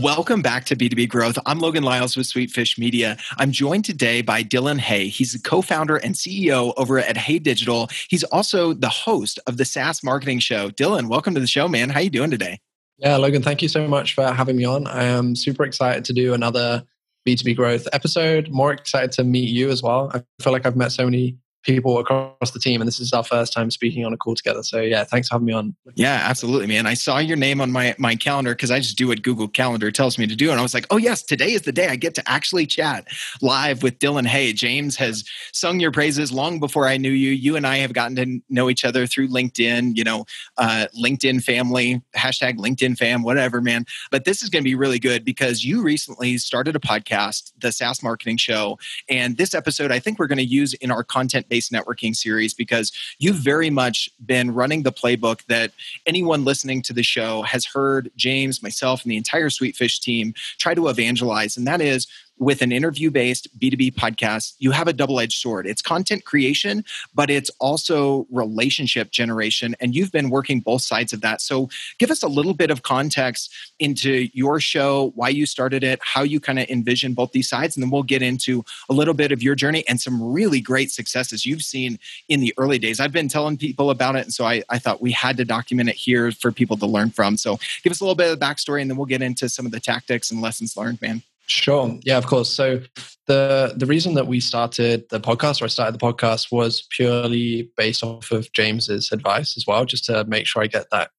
Welcome back to B2B Growth. I'm Logan Lyles with Sweetfish Media. I'm joined today by Dylan Hey. He's the co-founder and CEO over at Hey Digital. He's also the host of the SaaS Marketing Show. Dylan, welcome to the show, man. How are you doing today? Yeah, Logan, thank you so much for having me on. I am super excited to do another B2B Growth episode. More excited to meet you as well. I feel like I've met so many people across the team and this is our first time speaking on a call together. So yeah thanks for having me on. Yeah absolutely man. I saw your name on my my calendar because i just do what google calendar tells me to do and i was like oh yes today is the day i get to actually chat live with dylan hey. James has sung your praises long before i knew you. You and i have gotten to know each other through linkedin you know uh, linkedin family hashtag linkedin fam whatever man. But this is going to be really good because you recently started a podcast the saas marketing show and this episode i think we're going to use in our content based networking series because you've very much been running the playbook that anyone listening to the show has heard James, myself, and the entire Sweetfish team try to evangelize. And that is with an interview based B2B podcast, you have a double edged sword. It's content creation, but it's also relationship generation. And you've been working both sides of that. So give us a little bit of context into your show, why you started it, how you kind of envision both these sides. And then we'll get into a little bit of your journey and some really great successes you've seen in the early days. I've been telling people about it. And so I, I thought we had to document it here for people to learn from. So give us a little bit of the backstory and then we'll get into some of the tactics and lessons learned, man. Sure. Yeah, of course. So the the reason that we started the podcast or I started the podcast was purely based off of James's advice as well, just to make sure I get that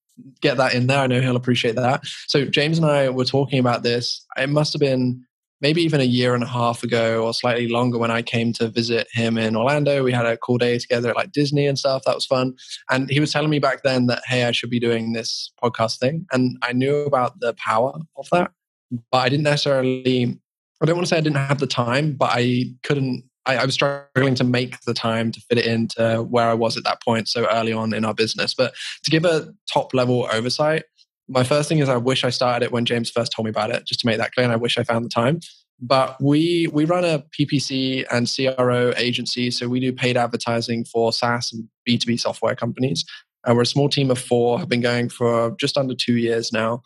get that in there. I know he'll appreciate that. So James and I were talking about this. It must have been maybe even a year and a half ago or slightly longer when I came to visit him in Orlando. We had a cool day together at like Disney and stuff. That was fun. And he was telling me back then that, hey, I should be doing this podcast thing. And I knew about the power of that but I didn't necessarily. I don't want to say I didn't have the time, but I couldn't. I, I was struggling to make the time to fit it into where I was at that point so early on in our business. But to give a top level oversight, my first thing is I wish I started it when James first told me about it, just to make that clear. And I wish I found the time. But we we run a PPC and CRO agency, so we do paid advertising for SaaS and B two B software companies. And we're a small team of four, have been going for just under two years now,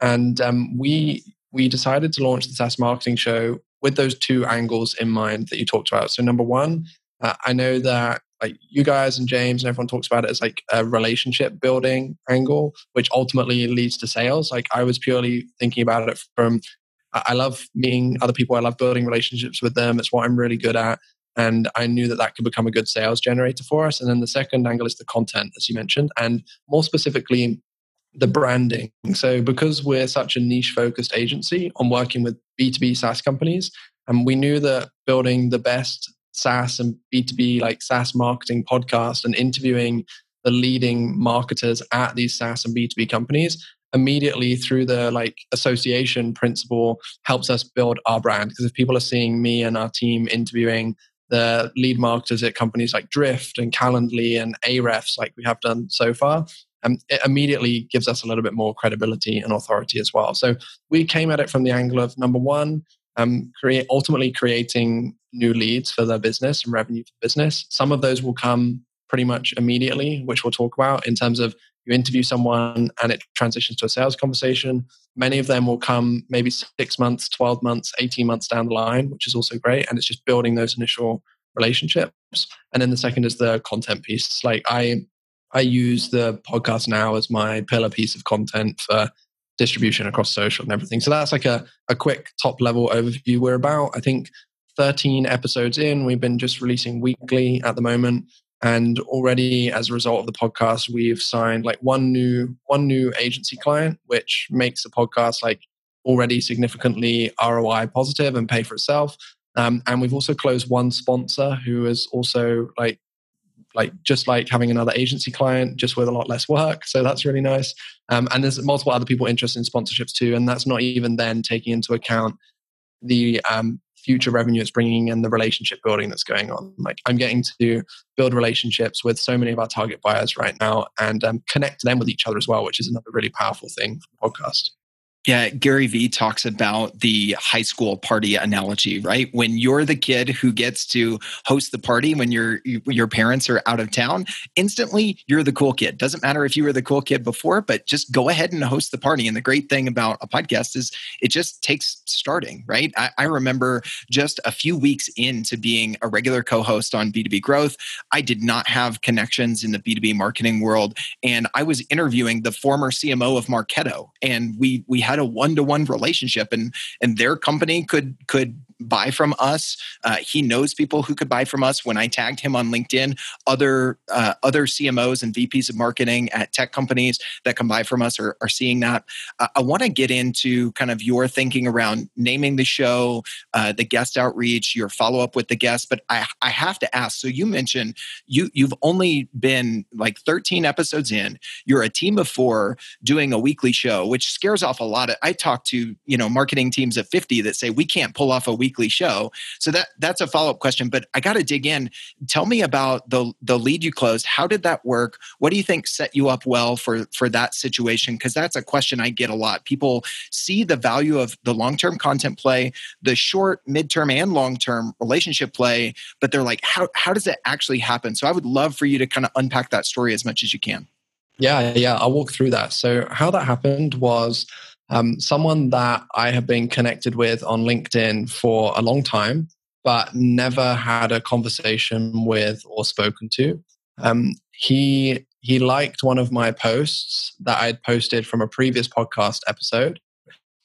and um, we we decided to launch the SaaS marketing show with those two angles in mind that you talked about. So, number one, uh, I know that like you guys and James and everyone talks about it as like a relationship building angle, which ultimately leads to sales. Like I was purely thinking about it from I love meeting other people. I love building relationships with them. It's what I'm really good at. And I knew that that could become a good sales generator for us. And then the second angle is the content, as you mentioned, and more specifically, the branding. So, because we're such a niche focused agency on working with B2B SaaS companies, and we knew that building the best SaaS and B2B like SaaS marketing podcast and interviewing the leading marketers at these SaaS and B2B companies immediately through the like association principle helps us build our brand because if people are seeing me and our team interviewing the lead marketers at companies like Drift and Calendly and Ahrefs like we have done so far um, it immediately gives us a little bit more credibility and authority as well. So we came at it from the angle of number one, um, create ultimately creating new leads for the business and revenue for business. Some of those will come pretty much immediately, which we'll talk about in terms of you interview someone and it transitions to a sales conversation. Many of them will come maybe six months, 12 months, 18 months down the line, which is also great. And it's just building those initial relationships. And then the second is the content piece. Like I I use the podcast now as my pillar piece of content for distribution across social and everything. So that's like a, a quick top level overview. We're about, I think, 13 episodes in. We've been just releasing weekly at the moment. And already as a result of the podcast, we've signed like one new one new agency client, which makes the podcast like already significantly ROI positive and pay for itself. Um, and we've also closed one sponsor who is also like like just like having another agency client just with a lot less work. So that's really nice. Um, and there's multiple other people interested in sponsorships too. And that's not even then taking into account the um, future revenue it's bringing and the relationship building that's going on. Like i'm getting to build relationships with so many of our target buyers right now and um, connect them with each other as well which is another really powerful thing for the podcast Yeah, Gary Vee talks about the high school party analogy, right? When you're the kid who gets to host the party when your your parents are out of town, instantly you're the cool kid. Doesn't matter if you were the cool kid before, but just go ahead and host the party. And the great thing about a podcast is it just takes starting, right? I, I remember just a few weeks into being a regular co-host on B2B Growth, I did not have connections in the B2B marketing world, and I was interviewing the former CMO of Marketo, and we we had had a one-to-one relationship and and their company could could buy from us. Uh, he knows people who could buy from us. When I tagged him on LinkedIn, other uh, other CMOs and VPs of marketing at tech companies that can buy from us are, are seeing that. Uh, I want to get into kind of your thinking around naming the show, uh, the guest outreach, your follow up with the guests. But I, I have to ask. So you mentioned you you've only been like 13 episodes in. You're a team of four doing a weekly show, which scares off a lot of. I talk to you know marketing teams of 50 that say we can't pull off a week weekly show. So that that's a follow up question. But I got to dig in. Tell me about the the lead you closed. How did that work? What do you think set you up well for for that situation? Because that's a question I get a lot. People see the value of the long term content play, the short, midterm, and long term relationship play, but they're like, how how does it actually happen? So I would love for you to kind of unpack that story as much as you can. Yeah, yeah, I'll walk through that. So, how that happened was um, someone that I have been connected with on LinkedIn for a long time, but never had a conversation with or spoken to. Um, he he liked one of my posts that I'd posted from a previous podcast episode,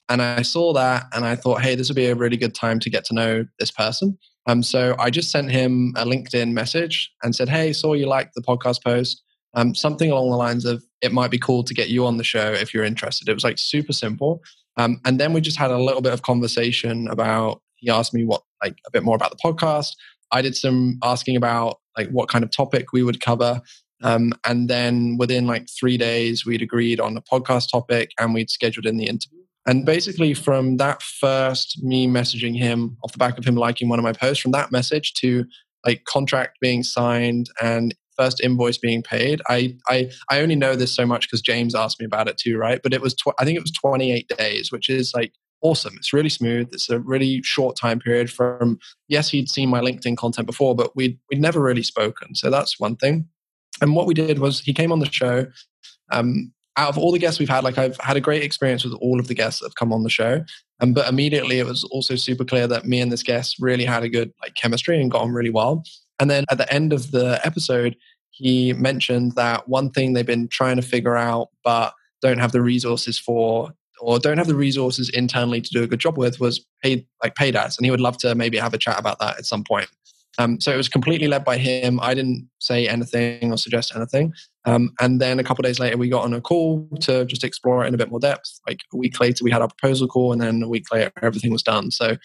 and I saw that and I thought, hey, this would be a really good time to get to know this person. Um, so I just sent him a LinkedIn message and said, hey, saw you liked the podcast post. Um, something along the lines of, it might be cool to get you on the show if you're interested. It was like super simple. Um, and then we just had a little bit of conversation about, he asked me what, like a bit more about the podcast. I did some asking about like what kind of topic we would cover. Um, and then within like three days, we'd agreed on the podcast topic and we'd scheduled in the interview. And basically, from that first, me messaging him off the back of him liking one of my posts, from that message to like contract being signed and first invoice being paid. I I I only know this so much because James asked me about it too, right? But it was tw- I think it was 28 days, which is like awesome. It's really smooth. It's a really short time period from yes, he'd seen my LinkedIn content before, but we'd we'd never really spoken. So that's one thing. And what we did was he came on the show. Um, out of all the guests we've had, like I've had a great experience with all of the guests that have come on the show. Um, but immediately it was also super clear that me and this guest really had a good like chemistry and got on really well. And then at the end of the episode, he mentioned that one thing they've been trying to figure out, but don't have the resources for, or don't have the resources internally to do a good job with, was paid like paid ads, and he would love to maybe have a chat about that at some point. Um, so it was completely led by him. I didn't say anything or suggest anything. Um, and then a couple days later, we got on a call to just explore it in a bit more depth. Like a week later, we had our proposal call, and then a week later, everything was done. So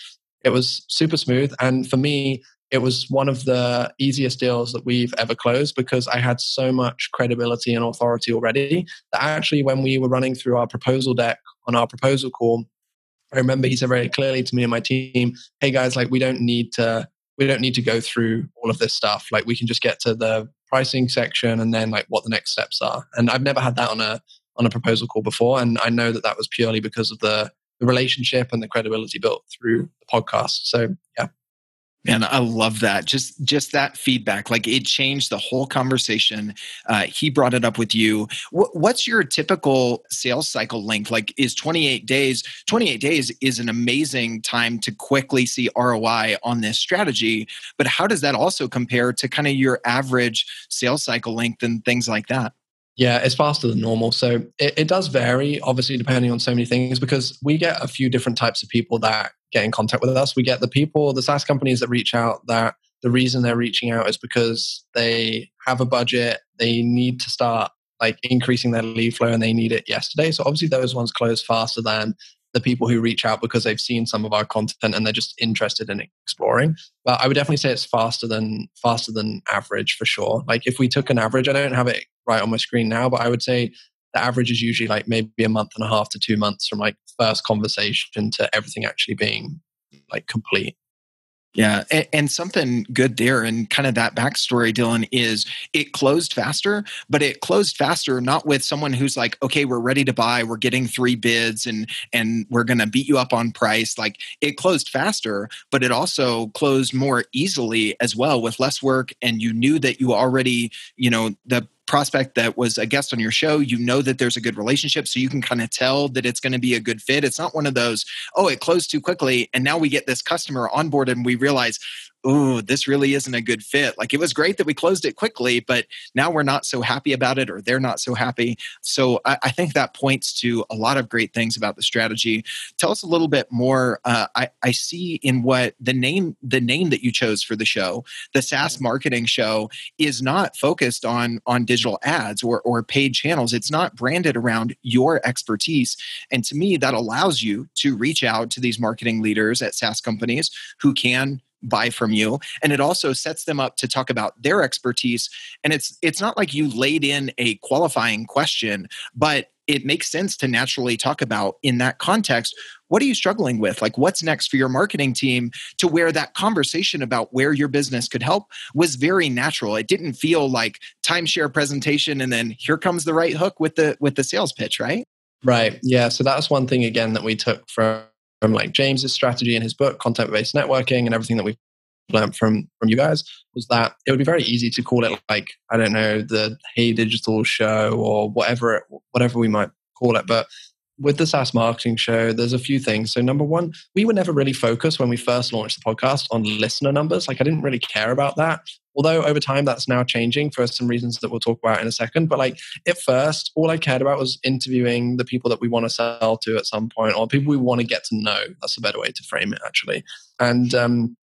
it was super smooth. And for me, it was one of the easiest deals that we've ever closed because I had so much credibility and authority already that actually, when we were running through our proposal deck on our proposal call, I remember he said very clearly to me and my team, "Hey guys, like we don't need to we don't need to go through all of this stuff. Like we can just get to the pricing section and then like what the next steps are." And I've never had that on a on a proposal call before, and I know that that was purely because of the the relationship and the credibility built through the podcast. So yeah. Man, I love that. Just just that feedback, like it changed the whole conversation. Uh, he brought it up with you. W- what's your typical sales cycle length? Like, is 28 days? 28 days is an amazing time to quickly see ROI on this strategy. But how does that also compare to kind of your average sales cycle length and things like that? Yeah, it's faster than normal. So it, it, does vary, obviously, depending on so many things, because we get a few different types of people that get in contact with us. We get the people, the SaaS companies that reach out that the reason they're reaching out is because they have a budget, they need to start like increasing their lead flow and they need it yesterday. So obviously those ones close faster than the people who reach out because they've seen some of our content and they're just interested in exploring. But I would definitely say it's faster than faster than average for sure. Like if we took an average, I don't have it right on my screen now, but I would say the average is usually like maybe a month and a half to two months from like first conversation to everything actually being like complete. Yeah, and, and, something good there, and kind of that backstory, Dylan, is it closed faster, but it closed faster not with someone who's like, okay, we're ready to buy, we're getting three bids, and and we're gonna beat you up on price. Like it closed faster, but it also closed more easily as well with less work, and you knew that you already, you know, the prospect that was a guest on your show, you know that there's a good relationship. So you can kind of tell that it's going to be a good fit. It's not one of those, oh, it closed too quickly. And now we get this customer on board and we realize, oh, this really isn't a good fit. Like it was great that we closed it quickly, but now we're not so happy about it or they're not so happy. So I, I think that points to a lot of great things about the strategy. Tell us a little bit more. Uh, I, I see in what the name, the name that you chose for the show, the SaaS marketing show is not focused on, on digital ads or, or paid channels. It's not branded around your expertise. And to me, that allows you to reach out to these marketing leaders at SaaS companies who can buy from you. And it also sets them up to talk about their expertise. And it's it's not like you laid in a qualifying question but it makes sense to naturally talk about in that context what are you struggling with? Like what's next for your marketing team to where that conversation about where your business could help was very natural. It didn't feel like timeshare presentation and then here comes the right hook with the with the sales pitch right? Right. Yeah. So that's one thing again that we took from from like James's strategy in his book, content based networking, and everything that we've learned from from you guys was that it would be very easy to call it like I don't know the Hey Digital show or whatever whatever we might call it, but with the SaaS marketing show, there's a few things. So, number one, we were never really focused when we first launched the podcast on listener numbers. Like, I didn't really care about that. Although over time that's now changing for some reasons that we'll talk about in a second. But like at first, all I cared about was interviewing the people that we want to sell to at some point or people we want to get to know. That's a better way to frame it, actually. And um,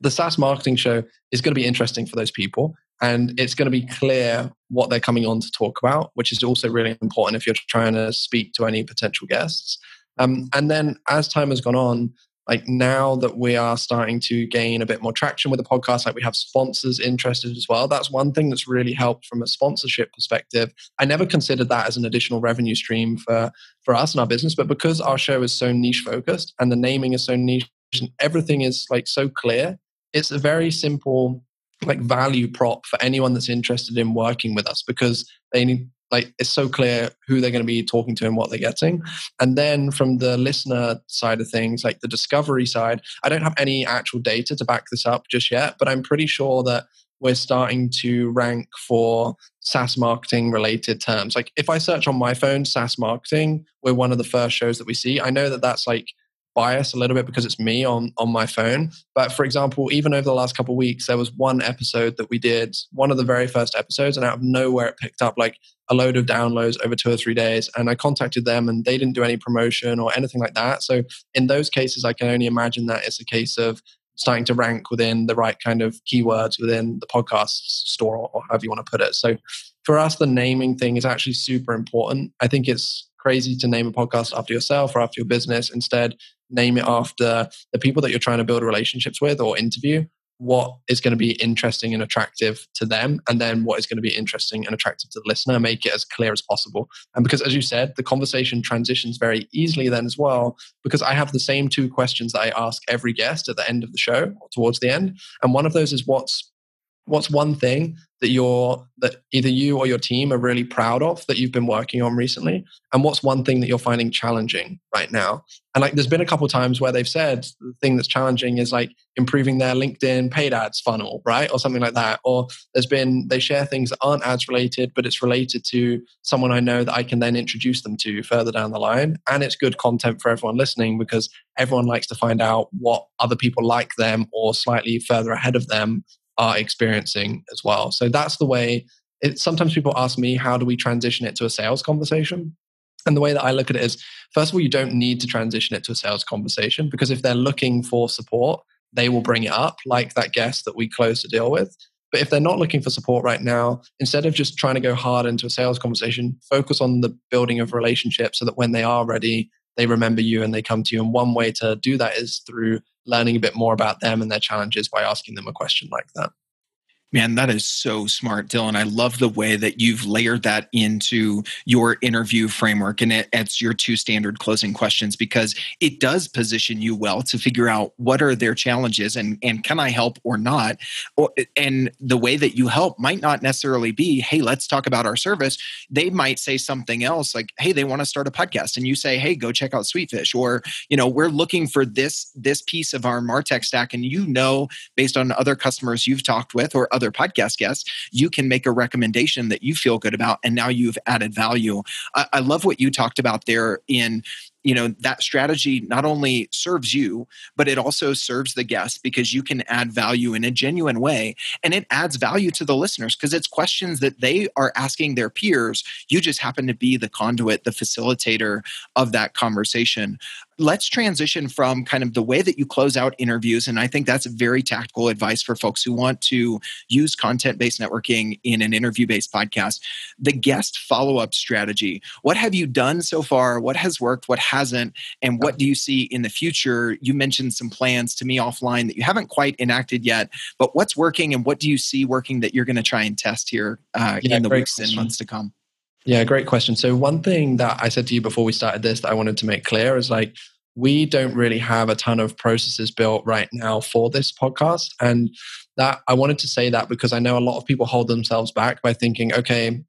the SaaS marketing show is going to be interesting for those people. And it's going to be clear what they're coming on to talk about, which is also really important if you're trying to speak to any potential guests. Um, and then as time has gone on, like now that we are starting to gain a bit more traction with the podcast, like we have sponsors interested as well. That's one thing that's really helped from a sponsorship perspective. I never considered that as an additional revenue stream for, for us and our business, but because our show is so niche focused and the naming is so niche and everything is like so clear, it's a very simple like value prop for anyone that's interested in working with us because they need like it's so clear who they're going to be talking to and what they're getting and then from the listener side of things like the discovery side i don't have any actual data to back this up just yet but i'm pretty sure that we're starting to rank for SaaS marketing related terms. Like if I search on my phone, SaaS marketing, we're one of the first shows that we see. I know that that's like bias a little bit because it's me on on my phone. But for example, even over the last couple weeks, there was one episode that we did, one of the very first episodes, and out of nowhere it picked up like a load of downloads over two or three days. And I contacted them and they didn't do any promotion or anything like that. So in those cases, I can only imagine that it's a case of starting to rank within the right kind of keywords within the podcast store or however you want to put it. So for us, the naming thing is actually super important. I think it's crazy to name a podcast after yourself or after your business. Instead, name it after the people that you're trying to build relationships with or interview. What is going to be interesting and attractive to them and then what is going to be interesting and attractive to the listener. Make it as clear as possible. And because as you said the conversation transitions very easily then as well because i have the same two questions that i ask every guest at the end of the show towards the end. And one of those is what's what's one thing that you're that either you or your team are really proud of that you've been working on recently? And what's one thing that you're finding challenging right now? And like there's been a couple times where they've said the thing that's challenging is like improving their linkedin paid ads funnel right? Or something like that. Or there's been they share things that aren't ads related but it's related to someone i know that i can then introduce them to further down the line. And it's good content for everyone listening because everyone likes to find out what other people like them or slightly further ahead of them are experiencing as well. So that's the way it, sometimes people ask me, how do we transition it to a sales conversation? And the way that I look at it is, first of all, you don't need to transition it to a sales conversation because if they're looking for support, they will bring it up, like that guest that we closed a deal with. But if they're not looking for support right now, instead of just trying to go hard into a sales conversation, focus on the building of relationships so that when they are ready, they remember you and they come to you. And one way to do that is through learning a bit more about them and their challenges by asking them a question like that. Man, that is so smart, Dylan. I love the way that you've layered that into your interview framework and it, it's your two standard closing questions because it does position you well to figure out what are their challenges and, and can I help or not? Or, and the way that you help might not necessarily be, hey, let's talk about our service. They might say something else like, hey, they want to start a podcast. And you say, hey, go check out Sweetfish. Or, you know, we're looking for this, this piece of our MarTech stack. And you know, based on other customers you've talked with or other podcast guests, you can make a recommendation that you feel good about, and now you've added value. I, I love what you talked about there in you know that strategy not only serves you but it also serves the guest because you can add value in a genuine way and it adds value to the listeners because it's questions that they are asking their peers you just happen to be the conduit the facilitator of that conversation let's transition from kind of the way that you close out interviews and i think that's very tactical advice for folks who want to use content based networking in an interview based podcast. The guest follow up strategy. What have you done so far? What has worked? What hasn't? And what do you see in the future? You mentioned some plans to me offline that you haven't quite enacted yet but what's working and what do you see working that you're going to try and test here uh, yeah, in the weeks question. and months to come yeah, great question. So, one thing that I said to you before we started this that I wanted to make clear is like, we don't really have a ton of processes built right now for this podcast. And that I wanted to say that because I know a lot of people hold themselves back by thinking, okay,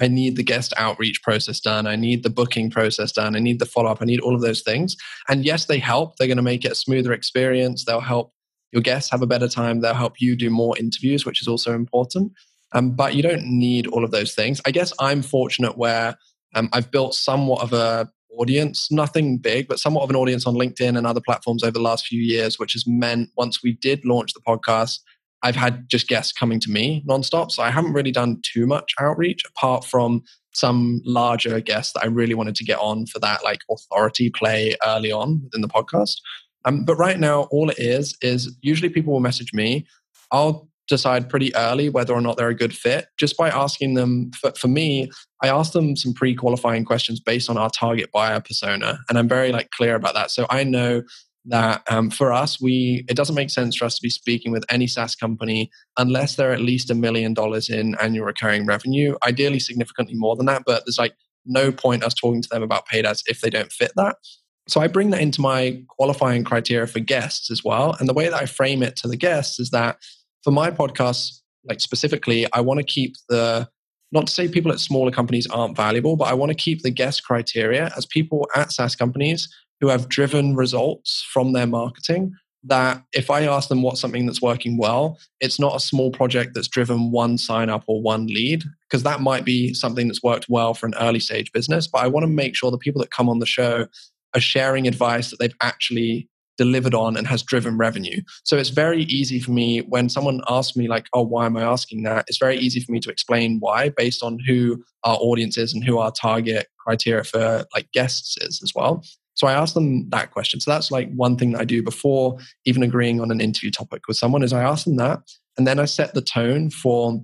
I need the guest outreach process done. I need the booking process done. I need the follow up. I need all of those things. And yes, they help. They're going to make it a smoother experience. They'll help your guests have a better time. They'll help you do more interviews, which is also important. Um, but you don't need all of those things. I guess I'm fortunate where um, I've built somewhat of a audience, nothing big, but somewhat of an audience on LinkedIn and other platforms over the last few years, which has meant once we did launch the podcast, I've had just guests coming to me nonstop. So I haven't really done too much outreach apart from some larger guests that I really wanted to get on for that like authority play early on within the podcast. Um, but right now, all it is is usually people will message me. I'll decide pretty early whether or not they're a good fit just by asking them for, for me i ask them some pre-qualifying questions based on our target buyer persona and i'm very like clear about that so i know that um, for us we it doesn't make sense for us to be speaking with any saas company unless they're at least a million dollars in annual recurring revenue ideally significantly more than that but there's like no point us talking to them about paid ads if they don't fit that so I bring that into my qualifying criteria for guests as well. And the way that I frame it to the guests is that for my podcast, like specifically, I want to keep the not to say people at smaller companies aren't valuable, but I want to keep the guest criteria as people at SaaS companies who have driven results from their marketing. That if I ask them what's something that's working well, it's not a small project that's driven one sign up or one lead, because that might be something that's worked well for an early stage business. But I want to make sure the people that come on the show are sharing advice that they've actually delivered on and has driven revenue. So it's very easy for me when someone asks me, like, oh, why am I asking that? It's very easy for me to explain why based on who our audience is and who our target criteria for like guests is as well. So I ask them that question. So that's like one thing that I do before even agreeing on an interview topic with someone is I ask them that and then I set the tone for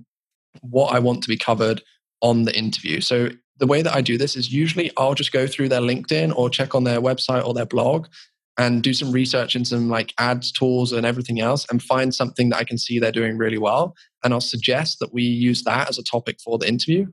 what I want to be covered on the interview. So the way that I do this is usually I'll just go through their LinkedIn or check on their website or their blog and do some research in some like ads tools and everything else and find something that I can see they're doing really well. And I'll suggest that we use that as a topic for the interview.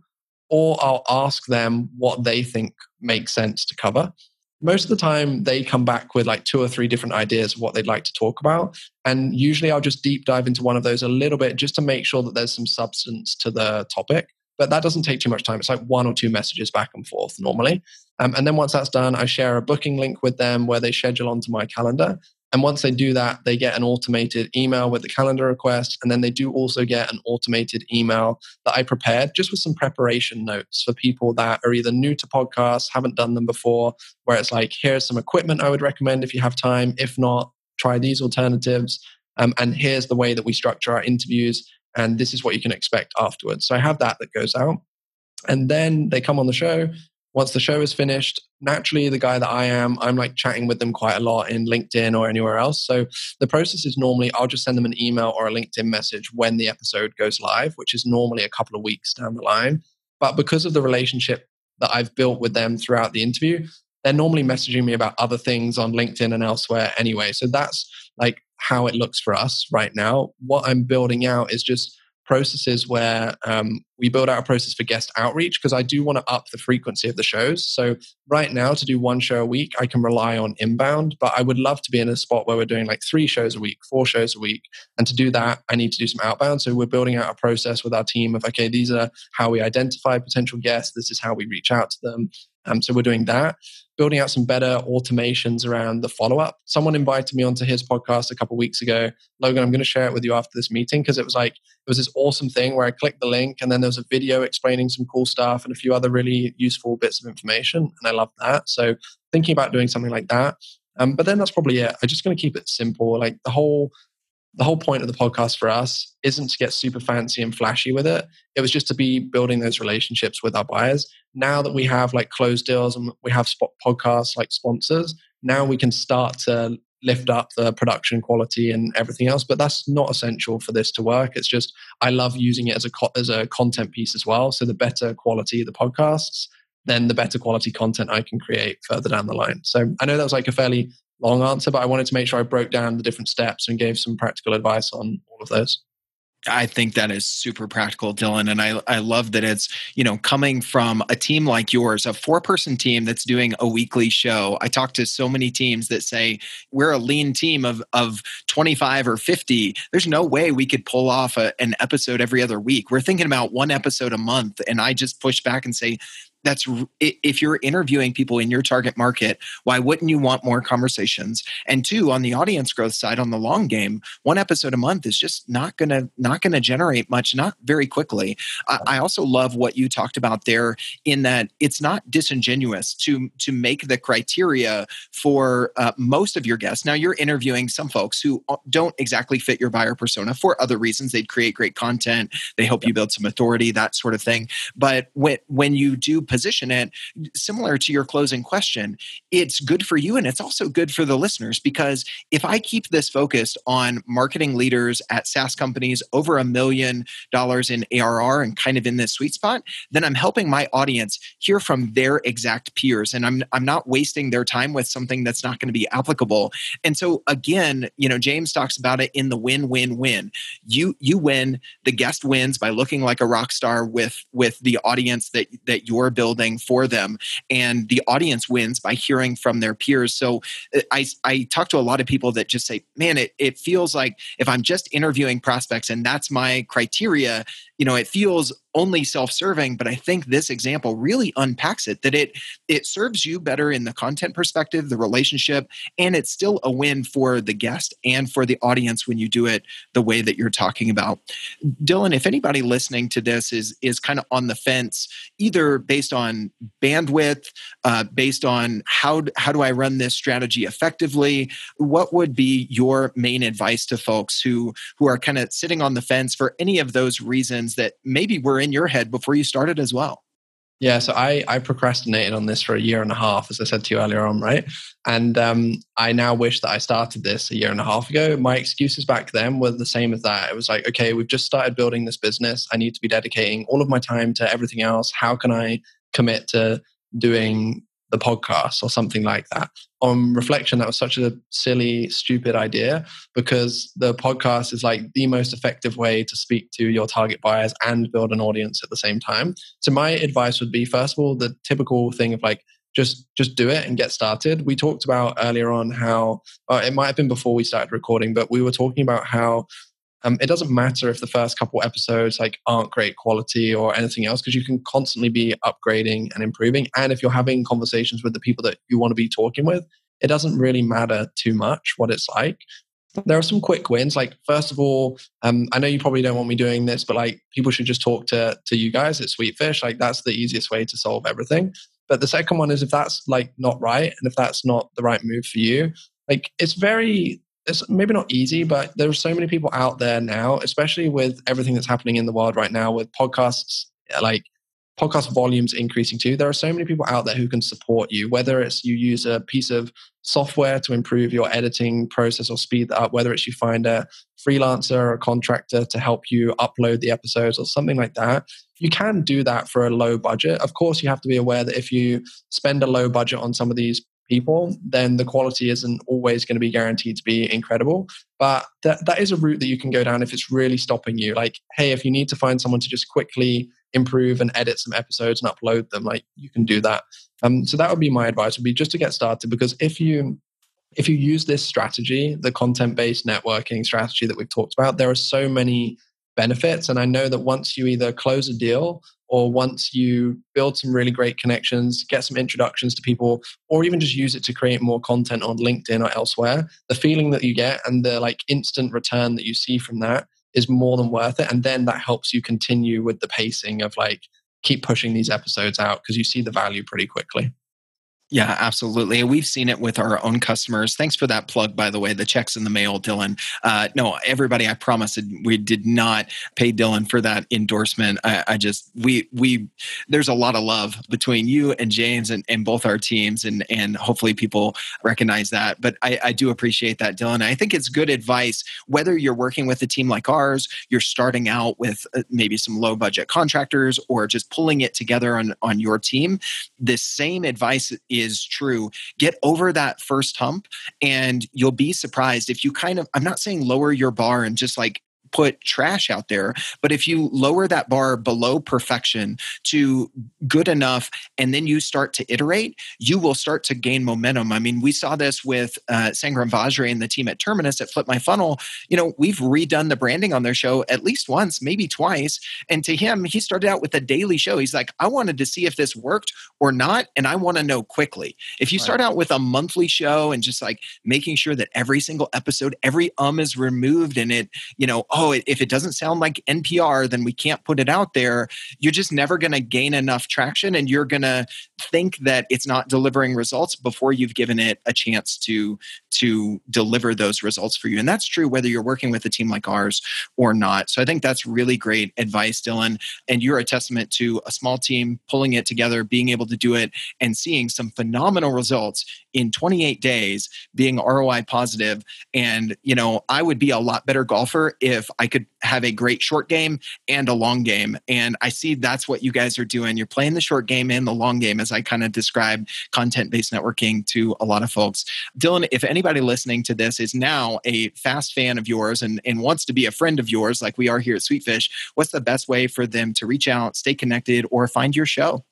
Or I'll ask them what they think makes sense to cover. Most of the time, they come back with like two or three different ideas of what they'd like to talk about. And usually I'll just deep dive into one of those a little bit just to make sure that there's some substance to the topic. But that doesn't take too much time. It's like one or two messages back and forth normally. Um, and then once that's done, I share a booking link with them where they schedule onto my calendar. And once they do that, they get an automated email with the calendar request. And then they do also get an automated email that I prepared just with some preparation notes for people that are either new to podcasts, haven't done them before, where it's like, here's some equipment I would recommend if you have time. If not, try these alternatives. Um, and here's the way that we structure our interviews. And this is what you can expect afterwards. So I have that that goes out. And then they come on the show once the show is finished, naturally, the guy that I am, I'm like chatting with them quite a lot in LinkedIn or anywhere else. So the process is normally I'll just send them an email or a LinkedIn message when the episode goes live, which is normally a couple of weeks down the line. But because of the relationship that I've built with them throughout the interview, they're normally messaging me about other things on LinkedIn and elsewhere anyway. So that's like how it looks for us right now. What I'm building out is just processes where um, we build out a process for guest outreach because I do want to up the frequency of the shows. So right now, to do one show a week, I can rely on inbound, but I would love to be in a spot where we're doing like three shows a week, four shows a week. And to do that, I need to do some outbound. So we're building out a process with our team of, okay, these are how we identify potential guests. This is how we reach out to them. Um, so we're doing that, building out some better automations around the follow up. Someone invited me onto his podcast a couple weeks ago. Logan, I'm going to share it with you after this meeting because it was like it was this awesome thing where I clicked the link and then there was a video explaining some cool stuff and a few other really useful bits of information, and I love that. So thinking about doing something like that. Um, but then that's probably it. I'm just going to keep it simple. Like the whole the whole point of the podcast for us isn't to get super fancy and flashy with it. It was just to be building those relationships with our buyers. Now that we have like closed deals and we have spot podcasts like sponsors, now we can start to lift up the production quality and everything else. But that's not essential for this to work. It's just I love using it as a co- as a content piece as well. So the better quality the podcasts, then the better quality content I can create further down the line. So I know that was like a fairly long answer, but I wanted to make sure I broke down the different steps and gave some practical advice on all of those. I think that is super practical, Dylan. And I, I love that it's, you know, coming from a team like yours, a four person team that's doing a weekly show. I talk to so many teams that say we're a lean team of, of 25 or 50. There's no way we could pull off a, an episode every other week. We're thinking about one episode a month. And I just push back and say, that's if you're interviewing people in your target market why wouldn't you want more conversations? And two on the audience growth side on the long game one episode a month is just not gonna not gonna generate much not very quickly. I, I also love what you talked about there in that it's not disingenuous to to make the criteria for uh, most of your guests. Now you're interviewing some folks who don't exactly fit your buyer persona for other reasons. They'd create great content. They help you build some authority that sort of thing. But when when you do position it similar to your closing question it's good for you and it's also good for the listeners because if i keep this focused on marketing leaders at saas companies over a million dollars in arr and kind of in this sweet spot then i'm helping my audience hear from their exact peers and i'm i'm not wasting their time with something that's not going to be applicable. And so again you know james talks about it in the win win win. You you win the guest wins by looking like a rock star with with the audience that that you're building for them and the audience wins by hearing from their peers. So uh, i i talk to a lot of people that just say man it, it feels like if i'm just interviewing prospects and that's my criteria you know it feels only self-serving but i think this example really unpacks it that it it serves you better in the content perspective the relationship and it's still a win for the guest and for the audience when you do it the way that you're talking about. Dylan if anybody listening to this is is kind of on the fence either based on bandwidth uh, based on how how do i run this strategy effectively what would be your main advice to folks who who are kind of sitting on the fence for any of those reasons that maybe were in your head before you started as well? Yeah, so I, I procrastinated on this for a year and a half, as I said to you earlier on, right? And um, I now wish that I started this a year and a half ago. My excuses back then were the same as that. It was like, okay, we've just started building this business. I need to be dedicating all of my time to everything else. How can I commit to doing the podcast or something like that. On reflection, that was such a silly, stupid idea because the podcast is like the most effective way to speak to your target buyers and build an audience at the same time. So my advice would be first of all, the typical thing of like just just do it and get started. We talked about earlier on how uh, it might have been before we started recording, but we were talking about how um, it doesn't matter if the first couple episodes like aren't great quality or anything else because you can constantly be upgrading and improving and if you're having conversations with the people that you want to be talking with it doesn't really matter too much what it's like. There are some quick wins like first of all um, i know you probably don't want me doing this but like people should just talk to to you guys at sweetfish like that's the easiest way to solve everything. But the second one is if that's like not right and if that's not the right move for you like it's very it's maybe not easy, but there are so many people out there now, especially with everything that's happening in the world right now with podcasts, uh, like podcast volumes increasing too. There are so many people out there who can support you, whether it's you use a piece of software to improve your editing process or speed that up, whether it's you find a freelancer or a contractor to help you upload the episodes or something like that. You can do that for a low budget. Of course, you have to be aware that if you spend a low budget on some of these people, then the quality isn't always going to be guaranteed to be incredible. But that, that is a route that you can go down if it's really stopping you. Like, hey, if you need to find someone to just quickly improve and edit some episodes and upload them, like you can do that. Um, so that would be my advice would be just to get started because if you if you use this strategy, the content based networking strategy that we've talked about, there are so many benefits. And I know that once you either close a deal or once you build some really great connections, get some introductions to people, or even just use it to create more content on LinkedIn or elsewhere, the feeling that you get and the like instant return that you see from that is more than worth it. And then that helps you continue with the pacing of like keep pushing these episodes out because you see the value pretty quickly. Yeah, absolutely. We've seen it with our own customers. Thanks for that plug, by the way. The checks in the mail, Dylan. Uh, no, everybody, I promise we did not pay Dylan for that endorsement. I, I, just we we there's a lot of love between you and James and, and both our teams, and and hopefully people recognize that. But I, I do appreciate that, Dylan. I think it's good advice whether you're working with a team like ours, you're starting out with uh, maybe some low budget contractors, or just pulling it together on on your team. This same advice is true. Get over that first hump and you'll be surprised if you kind of, I'm not saying lower your bar and just like put trash out there. But if you lower that bar below perfection to good enough and then you start to iterate, you will start to gain momentum. I mean, we saw this with uh, Sangram Vajre and the team at Terminus at Flip My Funnel. You know, we've redone the branding on their show at least once, maybe twice. And to him, he started out with a daily show. He's like, I wanted to see if this worked or not. And I want to know quickly. If you right. start out with a monthly show and just like making sure that every single episode, every um is removed and it, you know, oh, if it doesn't sound like NPR, then we can't put it out there. You're just never going to gain enough traction and you're going to think that it's not delivering results before you've given it a chance to to deliver those results for you. And that's true whether you're working with a team like ours or not. So I think that's really great advice, Dylan. And you're a testament to a small team pulling it together, being able to do it, and seeing some phenomenal results in 28 days, being ROI positive. And, you know, I would be a lot better golfer if I could have a great short game and a long game. And I see that's what you guys are doing. You're playing the short game and the long game, as I kind of describe content based networking to a lot of folks. Dylan, if anybody listening to this is now a fast fan of yours and, and wants to be a friend of yours, like we are here at Sweetfish, what's the best way for them to reach out, stay connected, or find your show?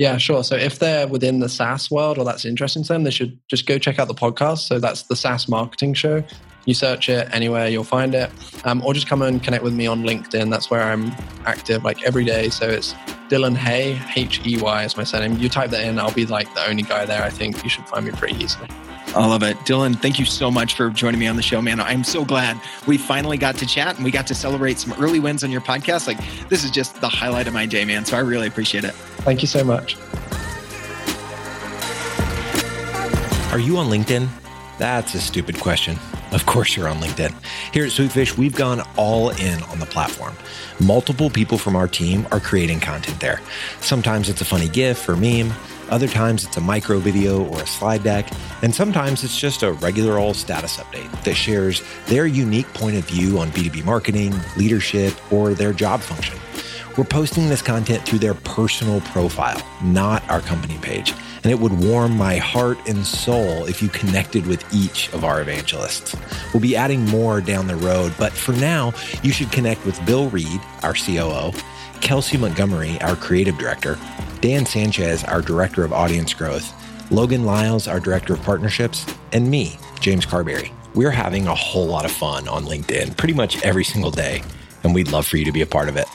Yeah, sure. So if they're within the SaaS world or that's interesting to them, they should just go check out the podcast. So that's the SaaS Marketing Show. You search it anywhere, you'll find it. Um, or just come and connect with me on LinkedIn. That's where I'm active like every day. So it's Dylan Hey, H E Y is my surname. You type that in, I'll be like the only guy there. I think you should find me pretty easily. I love it. Dylan, thank you so much for joining me on the show, man. I'm so glad we finally got to chat and we got to celebrate some early wins on your podcast. Like, this is just the highlight of my day, man. So I really appreciate it. Thank you so much. Are you on LinkedIn? That's a stupid question. Of course, you're on LinkedIn. Here at Sweetfish, we've gone all in on the platform. Multiple people from our team are creating content there. Sometimes it's a funny GIF or meme. Other times it's a micro video or a slide deck, and sometimes it's just a regular old status update that shares their unique point of view on B2B marketing, leadership, or their job function. We're posting this content through their personal profile, not our company page, and it would warm my heart and soul if you connected with each of our evangelists. We'll be adding more down the road, but for now, you should connect with Bill Reed, our COO, Kelsey Montgomery, our creative director, Dan Sanchez, our director of audience growth, Logan Lyles, our director of partnerships, and me, James Carberry. We're having a whole lot of fun on LinkedIn pretty much every single day, and we'd love for you to be a part of it.